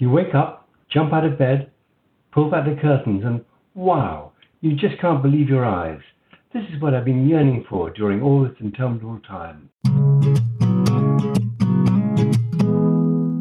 You wake up, jump out of bed, pull back the curtains, and wow, you just can't believe your eyes. This is what I've been yearning for during all this interminable time.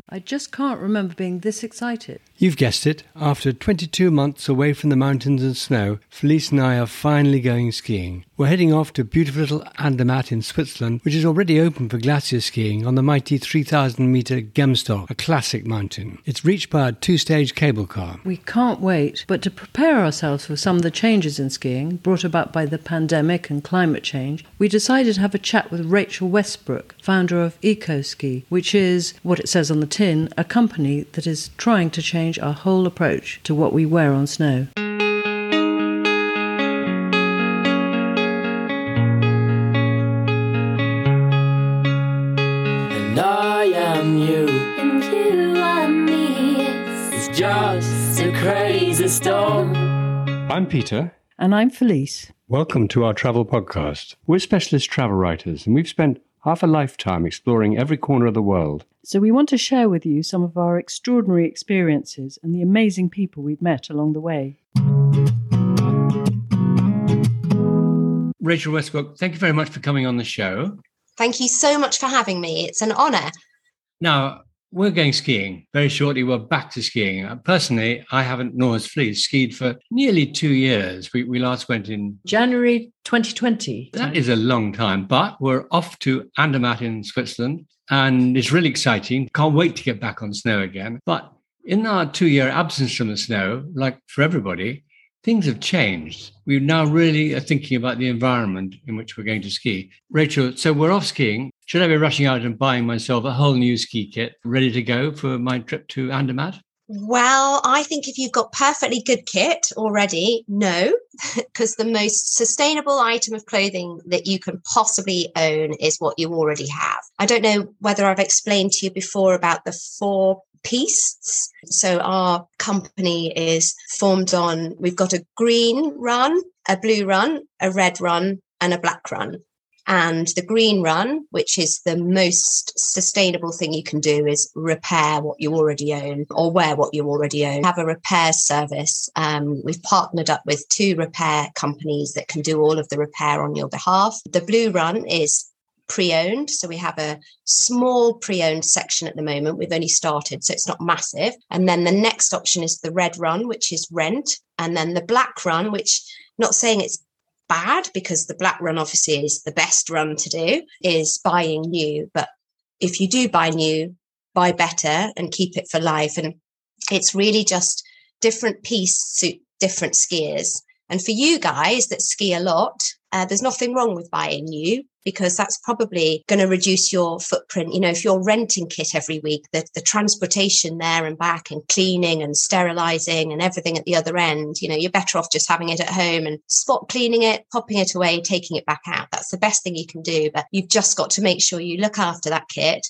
I just can't remember being this excited. You've guessed it. After 22 months away from the mountains and snow, Felice and I are finally going skiing. We're heading off to beautiful little Andermatt in Switzerland, which is already open for glacier skiing on the mighty 3,000 metre Gemsstock, a classic mountain. It's reached by a two stage cable car. We can't wait, but to prepare ourselves for some of the changes in skiing brought about by the pandemic and climate change, we decided to have a chat with Rachel Westbrook, founder of EcoSki, which is, what it says on the tin, a company that is trying to change our whole approach to what we wear on snow. I'm Peter. And I'm Felice. Welcome to our travel podcast. We're specialist travel writers, and we've spent half a lifetime exploring every corner of the world. So we want to share with you some of our extraordinary experiences and the amazing people we've met along the way. Rachel Westbrook, thank you very much for coming on the show. Thank you so much for having me. It's an honour. Now, we're going skiing. Very shortly, we're back to skiing. Uh, Personally, I haven't, nor has Felice, skied for nearly two years. We, we last went in, January 2020. that is a long time, but we're off to Andermatt in Switzerland, and it's really exciting. Can't wait to get back on snow again. But in our two year absence from the snow, like for everybody, things have changed. We now really are thinking about the environment in which we're going to ski. Rachel, so we're off skiing. Should I be rushing out and buying myself a whole new ski kit ready to go for my trip to Andermatt? Well, I think if you've got perfectly good kit already, no, because the most sustainable item of clothing that you can possibly own is what you already have. I don't know whether I've explained to you before about the four pieces. So our company is formed on, we've got a green run, a blue run, a red run, and a black run. And the green run, which is the most sustainable thing you can do, is repair what you already own or wear what you already own. Have a repair service. Um, we've partnered up with two repair companies that can do all of the repair on your behalf. The blue run is pre-owned. So we have a small pre-owned section at the moment. We've only started so it's not massive. And then the next option is the red run which is rent. And then the black run which not saying it's bad because the black run obviously is the best run to do is buying new. But if you do buy new buy better and keep it for life. And it's really just different piece suit different skiers. And for you guys that ski a lot uh, there's nothing wrong with buying new because that's probably going to reduce your footprint. You know, if you're renting kit every week, the, the transportation there and back and cleaning and sterilizing and everything at the other end, you know, you're better off just having it at home and spot cleaning it, popping it away, taking it back out. That's the best thing you can do. But you've just got to make sure you look after that kit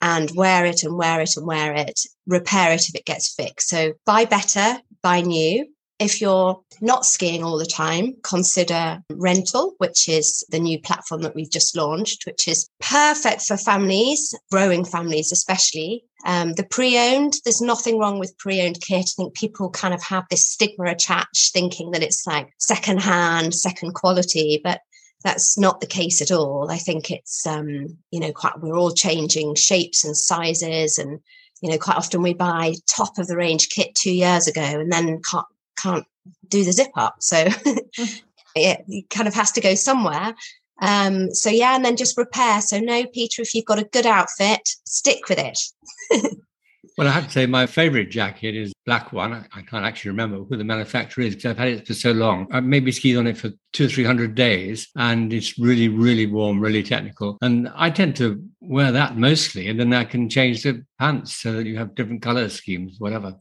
and wear it and wear it and wear it, repair it if it gets fixed. So buy better, buy new. If you're not skiing all the time, consider rental, which is the new platform that we've just launched, which is perfect for families, growing families especially. Um, the pre-owned, there's nothing wrong with pre-owned kit. I think people kind of have this stigma attached, thinking that it's like second-hand, second quality, but that's not the case at all. I think it's um, you know quite we're all changing shapes and sizes and you know quite often we buy top of the range kit two years ago and then can't can't do the zip up. So it, it kind of has to go somewhere. Um, so yeah, and then just repair. So no, Peter, if you've got a good outfit, stick with it. Well, I have to say, my favorite jacket is black one. I, I can't actually remember who the manufacturer is because I've had it for so long. I maybe skied on it for two or three hundred days, and it's really, really warm, really technical. And I tend to wear that mostly, and then I can change the pants so that you have different color schemes, whatever.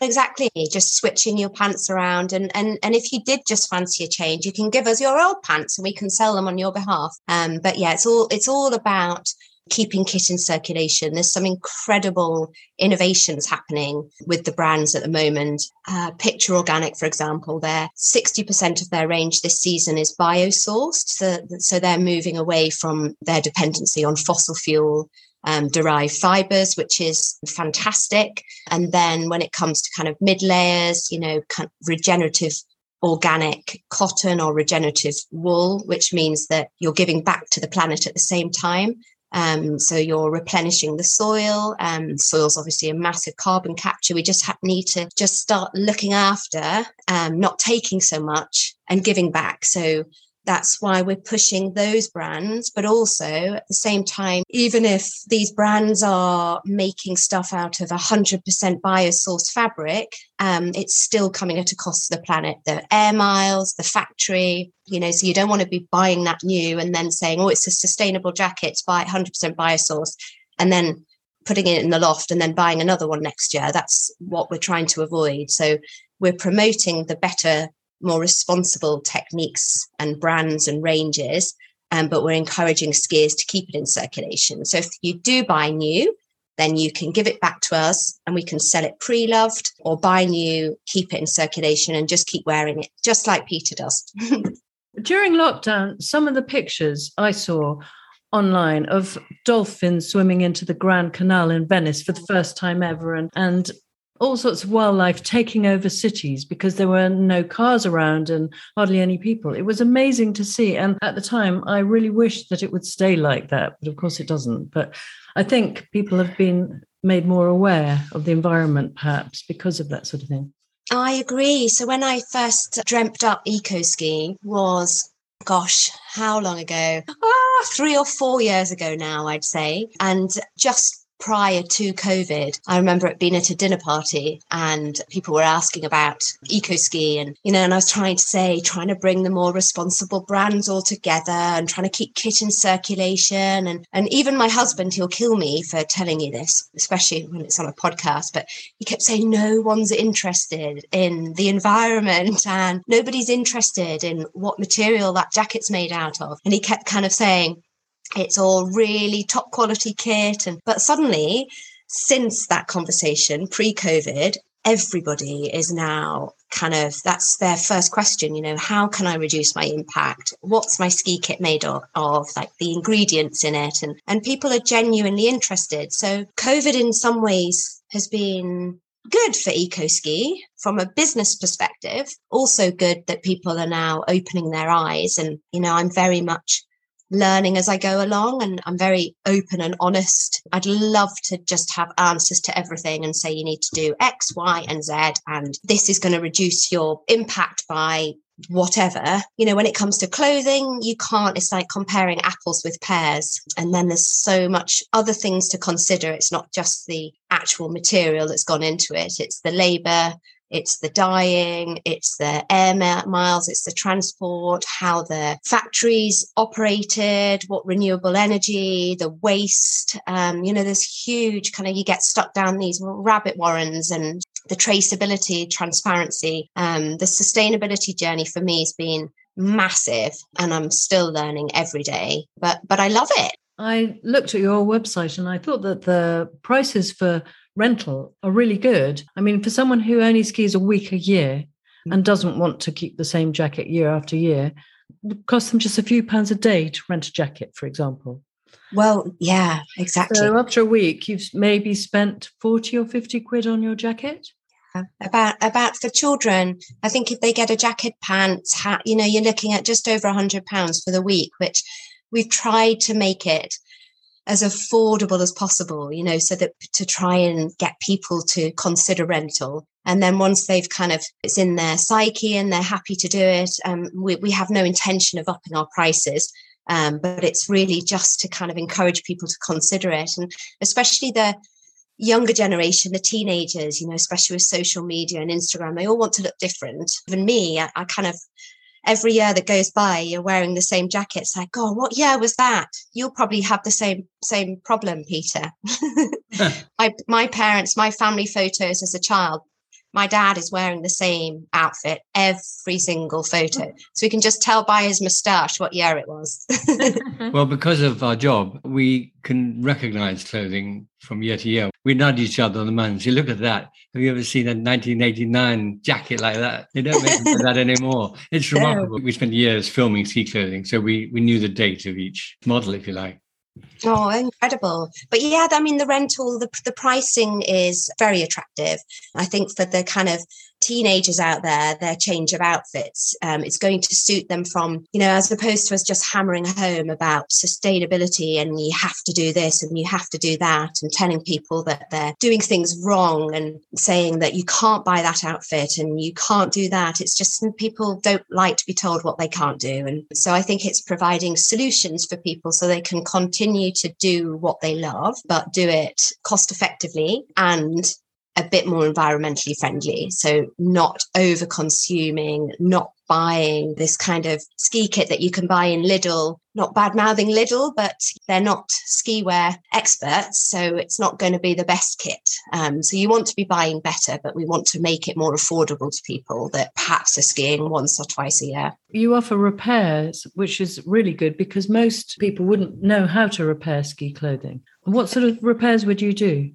Exactly. Just switching your pants around. And, and, and if you did just fancy a change, you can give us your old pants and we can sell them on your behalf. Um, but yeah, it's all, it's all about keeping kit in circulation. There's some incredible innovations happening with the brands at the moment. Uh, Picture Organic, for example, they're 60% of their range this season is biosourced. So, so they're moving away from their dependency on fossil fuel um, derived fibers, which is fantastic. And then when it comes to kind of mid layers, you know, kind of regenerative organic cotton or regenerative wool, which means that you're giving back to the planet at the same time. Um, so you're replenishing the soil. Um, soil's obviously a massive carbon capture. We just ha- need to just start looking after, um, not taking so much and giving back. So that's why we're pushing those brands. But also at the same time, even if these brands are making stuff out of 100% biosourced fabric, um, it's still coming at a cost to the planet. The air miles, the factory, you know, so you don't want to be buying that new and then saying, oh, it's a sustainable jacket, buy 100% biosourced. And then putting it in the loft and then buying another one next year. That's what we're trying to avoid. So we're promoting the better more responsible techniques and brands and ranges. Um, but we're encouraging skiers to keep it in circulation. So if you do buy new, then you can give it back to us and we can sell it pre loved or buy new, keep it in circulation and just keep wearing it, just like Peter does. During lockdown, some of the pictures I saw online of dolphins swimming into the Grand Canal in Venice for the first time ever and, and all sorts of wildlife taking over cities because there were no cars around and hardly any people. It was amazing to see. And at the time, I really wished that it would stay like that. But of course, it doesn't. But I think people have been made more aware of the environment, perhaps because of that sort of thing. I agree. So when I first dreamt up eco ski was gosh, how long ago? Ah, three or four years ago now, I'd say. And just prior to COVID, I remember it being at a dinner party and people were asking about eco ski and, you know, and I was trying to say, trying to bring the more responsible brands all together and trying to keep kit in circulation. And, and even my husband, he'll kill me for telling you this, especially when it's on a podcast, but he kept saying, no one's interested in the environment and nobody's interested in what material that jacket's made out of. And he kept kind of saying, it's all really top quality kit. And but suddenly, since that conversation, pre-COVID, everybody is now kind of that's their first question you know how can i reduce my impact what's my ski kit made of, of like the ingredients in it and and people are genuinely interested so covid in some ways has been good for eco ski from a business perspective also good that people are now opening their eyes and you know i'm very much learning as I go along and I'm very open and honest. I'd love to just have answers to everything and say you need to do X, Y, and Z, and this is going to reduce your impact by whatever. You know, when it comes to clothing, you can't, it's like comparing apples with pears. And then there's so much other things to consider. It's not just the actual material that's gone into it, it's the labor, it's the dyeing, it's the air miles, it's the transport, how the factories operated, what renewable energy, the waste. Um, you know, there's huge kind of, you get stuck down these rabbit warrens and the traceability, transparency, um, the sustainability journey for me has been massive and I'm still learning every day, but, but I love it. I looked at your website and I thought that the prices for rental are really good. I mean, for someone who only skis a week a year and doesn't want to keep the same jacket year after year, it costs them just a few pounds a day to rent a jacket, for example. Well, yeah, exactly. So after a week, you've maybe spent 40 or 50 quid on your jacket? about about for children i think if they get a jacket pants hat you know you're looking at just over a hundred pounds for the week which we've tried to make it as affordable as possible, you know, so that to try and get people to consider rental. And then once they've kind of, it's in their psyche and they're happy to do it, um, we, we have no intention of upping our prices. Um, but it's really just to kind of encourage people to consider it. And especially the younger generation, the teenagers, you know, especially with social media and Instagram, they all want to look different. Even me, I, I kind of every year that goes by, you're wearing the same jacket. It's like, oh, what year was that? You'll probably have the same same problem, Peter. my my parents, my family photos as a child, my dad is wearing the same outfit every single photo. So we can just tell by his moustache what year it was. well, because of our job, we can recognize clothing from year to year. We nudge each other on the mountains. You look at that. Have you ever seen a 1989 jacket like that? They don't make that anymore. It's remarkable. We spent years filming ski clothing, so we, we knew the date of each model, if you like. Oh, incredible. But yeah, I mean, the rental, the, the pricing is very attractive. I think for the kind of teenagers out there, their change of outfits, um, it's going to suit them from, you know, as opposed to us just hammering home about sustainability and you have to do this and you have to do that and telling people that they're doing things wrong and saying that you can't buy that outfit and you can't do that. It's just people don't like to be told what they can't do. And so I think it's providing solutions for people so they can continue to do what they love, but do it cost effectively and a bit more environmentally friendly. So, not over consuming, not buying this kind of ski kit that you can buy in Lidl. Not bad mouthing Lidl, but they're not ski wear experts. So, it's not going to be the best kit. Um, so, you want to be buying better, but we want to make it more affordable to people that perhaps are skiing once or twice a year. You offer repairs, which is really good because most people wouldn't know how to repair ski clothing. What sort of repairs would you do?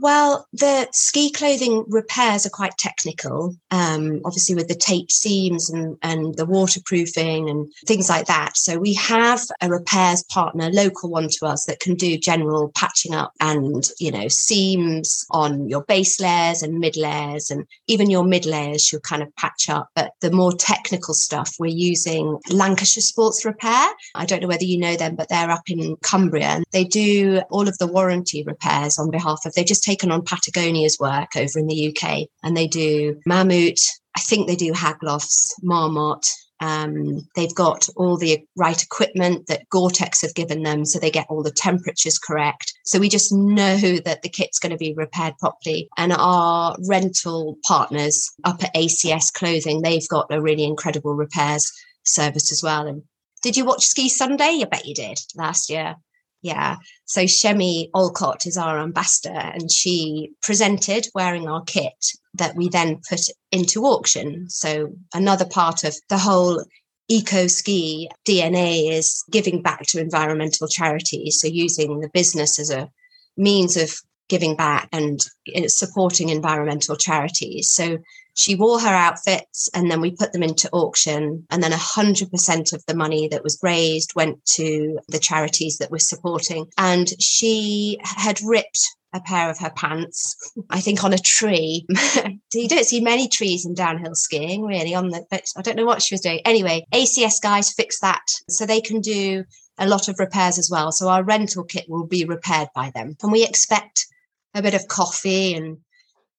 Well, the ski clothing repairs are quite technical, um, obviously with the taped seams and, and the waterproofing and things like that. So we have a repairs partner, local one to us, that can do general patching up and, you know, seams on your base layers and mid layers and even your mid layers she'll kind of patch up. But the more technical stuff, we're using Lancashire Sports Repair. I don't know whether you know them, but they're up in Cumbria and they do all of the warranty repairs on behalf of, they just taken on Patagonia's work over in the UK, and they do Mammut. I think they do Haglofs, Marmot. Um, they've got all the right equipment that Gore-Tex have given them, so they get all the temperatures correct. So we just know that the kit's going to be repaired properly. And our rental partners up at ACS Clothing, they've got a really incredible repairs service as well. And did you watch Ski Sunday? I bet you did last year. Yeah. So Chemmy Alcott is our ambassador, and she presented wearing our kit that we then put into auction. So another part of the whole eco ski DNA is giving back to environmental charities. So using the business as a means of giving back and uh, supporting environmental charities. So she wore her outfits and then we put them into auction and then 100% of the money that was raised went to the charities that we're supporting and she had ripped a pair of her pants, I think on a tree. you don't see many trees in downhill skiing, really, on the but I don't know what she was doing. Anyway, ACS guys fix that so they can do a lot of repairs as well. So our rental kit will be repaired by them. And we expect a bit of coffee and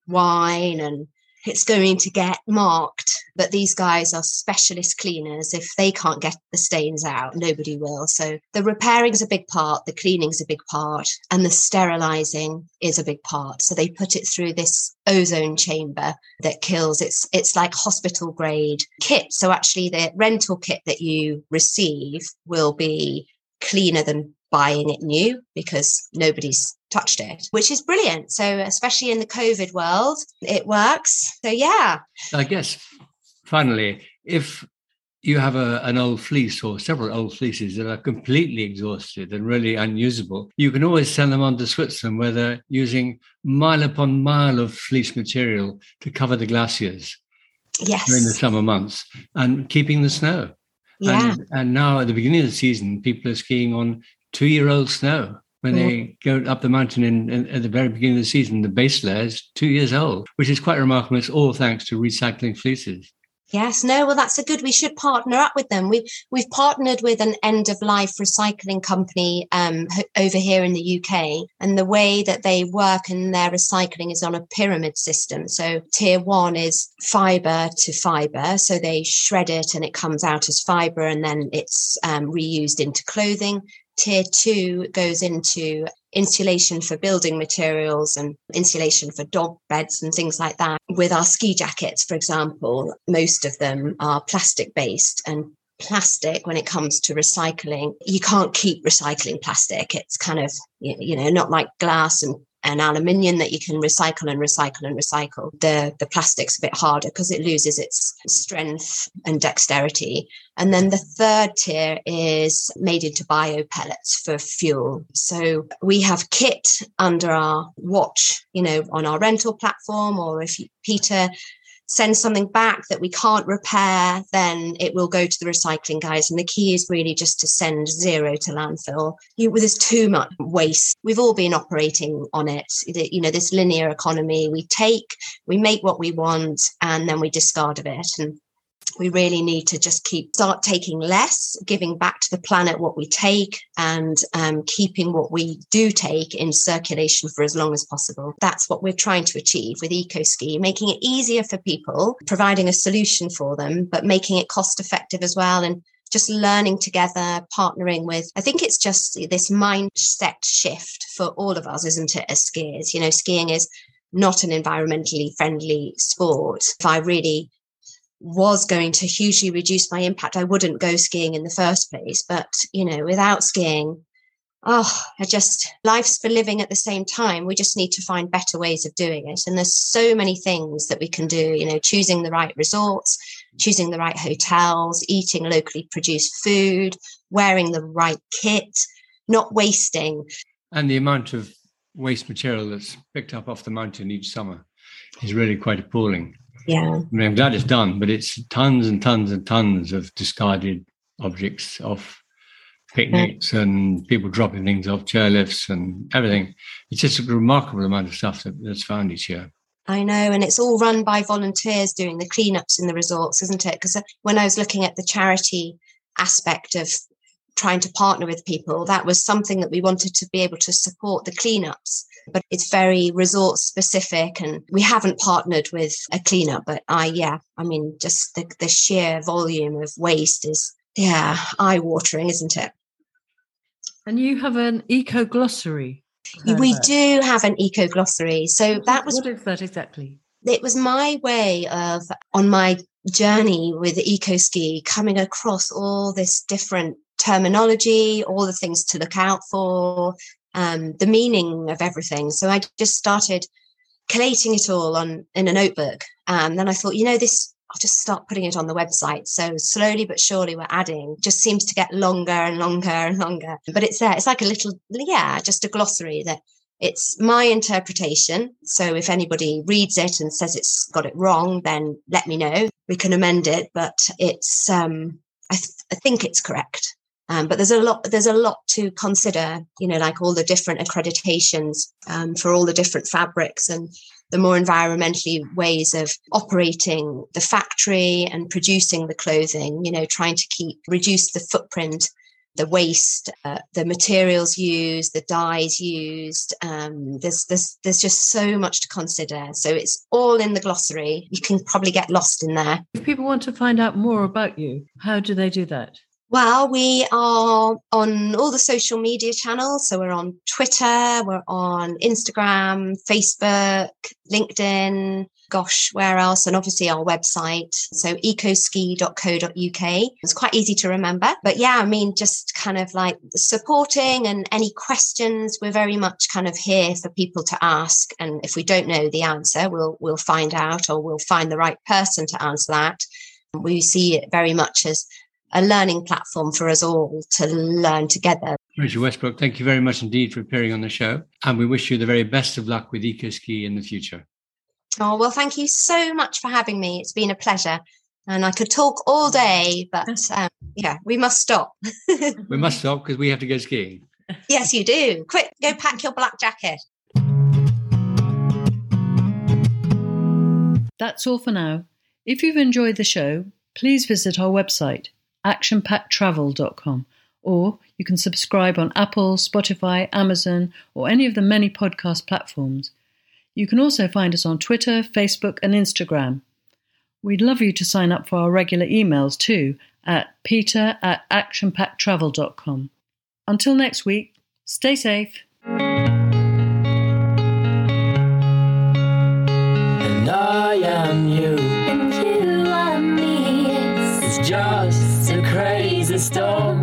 wine and it's going to get marked. But these guys are specialist cleaners. If they can't get the stains out, nobody will. So the repairing is a big part, the cleaning is a big part, and the sterilizing is a big part. So they put it through this ozone chamber that kills. It's it's like hospital grade kit. So actually, the rental kit that you receive will be cleaner than buying it new because nobody's touched it, which is brilliant. So, especially in the COVID world, it works. So, yeah. I guess finally, if you have a, an old fleece or several old fleeces that are completely exhausted and really unusable, you can always send them on to Switzerland where they're using mile upon mile of fleece material to cover the glaciers yes. during the summer months and keeping the snow. Yeah. And, and now at the beginning of the season, people are skiing on two year old snow. When they go up the mountain in, in, at the very beginning of the season, the base layer is two years old, which is quite remarkable. It's all thanks to recycling fleeces. Yes, no, well, that's a good. We should partner up with them. We we've partnered with an end of life recycling company um, over here in the UK, and the way that they work in their recycling is on a pyramid system. So tier one is fiber to fiber, so they shred it and it comes out as fiber, and then it's um, reused into clothing. Tier two goes into insulation for building materials and insulation for dog beds and things like that. With our ski jackets, for example, most of them are plastic based and plastic when it comes to recycling you can't keep recycling plastic it's kind of you know not like glass and and aluminium that you can recycle and recycle and recycle. The the plastic's a bit harder because it loses its strength and dexterity. And then the third tier is made into bio pellets for fuel. So we have kit under our watch, you know, on our rental platform, or if you, Peter send something back that we can't repair, then it will go to the recycling guys. And the key is really just to send zero to landfill. You, there's too much waste. We've all been operating on it. You know, this linear economy. We take, we make what we want, and then we discard of it. And we really need to just keep start taking less giving back to the planet what we take and um, keeping what we do take in circulation for as long as possible that's what we're trying to achieve with ecoski making it easier for people providing a solution for them but making it cost effective as well and just learning together, partnering with. I think it's just this mindset shift for all of us, isn't it, as skiers? You know, skiing is not an environmentally friendly sport. If I really was going to hugely reduce my impact, I wouldn't go skiing in the first place. But, you know, without skiing, oh, I just, life's for living at the same time. We just need to find better ways of doing it. And there's so many things that we can do, you know, choosing the right resorts, choosing the right hotels, eating locally produced food, wearing the right kit, not wasting. And the amount of waste material that's picked up off the mountain each summer is really quite appalling. Yeah. I mean, I'm glad it's done, but it's tons and tons and tons of discarded objects off picnics and people dropping things off chairlifts and everything. It's just a remarkable amount of stuff that, that's found each year. I know, and it's all run by volunteers doing the cleanups in the resorts, isn't it? Because uh, when I was looking at the charity aspect of trying to partner with people, that was something that we wanted to be able to support the cleanups. But it's very resort specific and we haven't partnered with a cleanup but i yeah i mean just the, the sheer volume of waste is yeah eye watering isn't it? And you have an eco glossary. We do have an eco glossary. So that was what is that exactly? It was my way of on my journey with eco ski coming across all this different terminology all the things to look out for um, the meaning of everything. So I just started collating it all on in a notebook. And then I thought, you know, this I'll just start putting it on the website. So slowly but surely we're adding, just seems to get longer and longer and longer. But it's there. It's like a little, yeah, just a glossary that it's my interpretation. So if anybody reads it and says it's got it wrong, then let me know. We can amend it, but it's, um, I, th- I think it's correct. Um, but there's a lot there's a lot to consider you know like all the different accreditations um, for all the different fabrics and the more environmentally ways of operating the factory and producing the clothing you know trying to keep reduce the footprint the waste, uh, the materials used, the dyes used. Um, there's, there's, there's just so much to consider. So it's all in the glossary. You can probably get lost in there. If people want to find out more about you, how do they do that? Well, we are on all the social media channels. So we're on Twitter, we're on Instagram, Facebook, LinkedIn, gosh, where else? And obviously our website. So ecoski.co.uk. It's quite easy to remember. But yeah, I mean, just kind of like supporting and any questions, we're very much kind of here for people to ask. And if we don't know the answer, we'll we'll find out or we'll find the right person to answer that. We see it very much as a learning platform for us all to learn together. Rachel Westbrook, thank you very much indeed for appearing on the show. And we wish you the very best of luck with EcoSki in the future. Oh, well, thank you so much for having me. It's been a pleasure. And I could talk all day, but um, yeah, we must stop. we must stop because we have to go skiing. Yes, you do. Quick, go pack your black jacket. That's all for now. If you've enjoyed the show, please visit our website actionpacktravel.com. Or you can subscribe on Apple, Spotify, Amazon, or any of the many podcast platforms. You can also find us on Twitter, Facebook, and Instagram. We'd love you to sign up for our regular emails too at peter at actionpacktravel.com. Until next week, stay safe. Stone.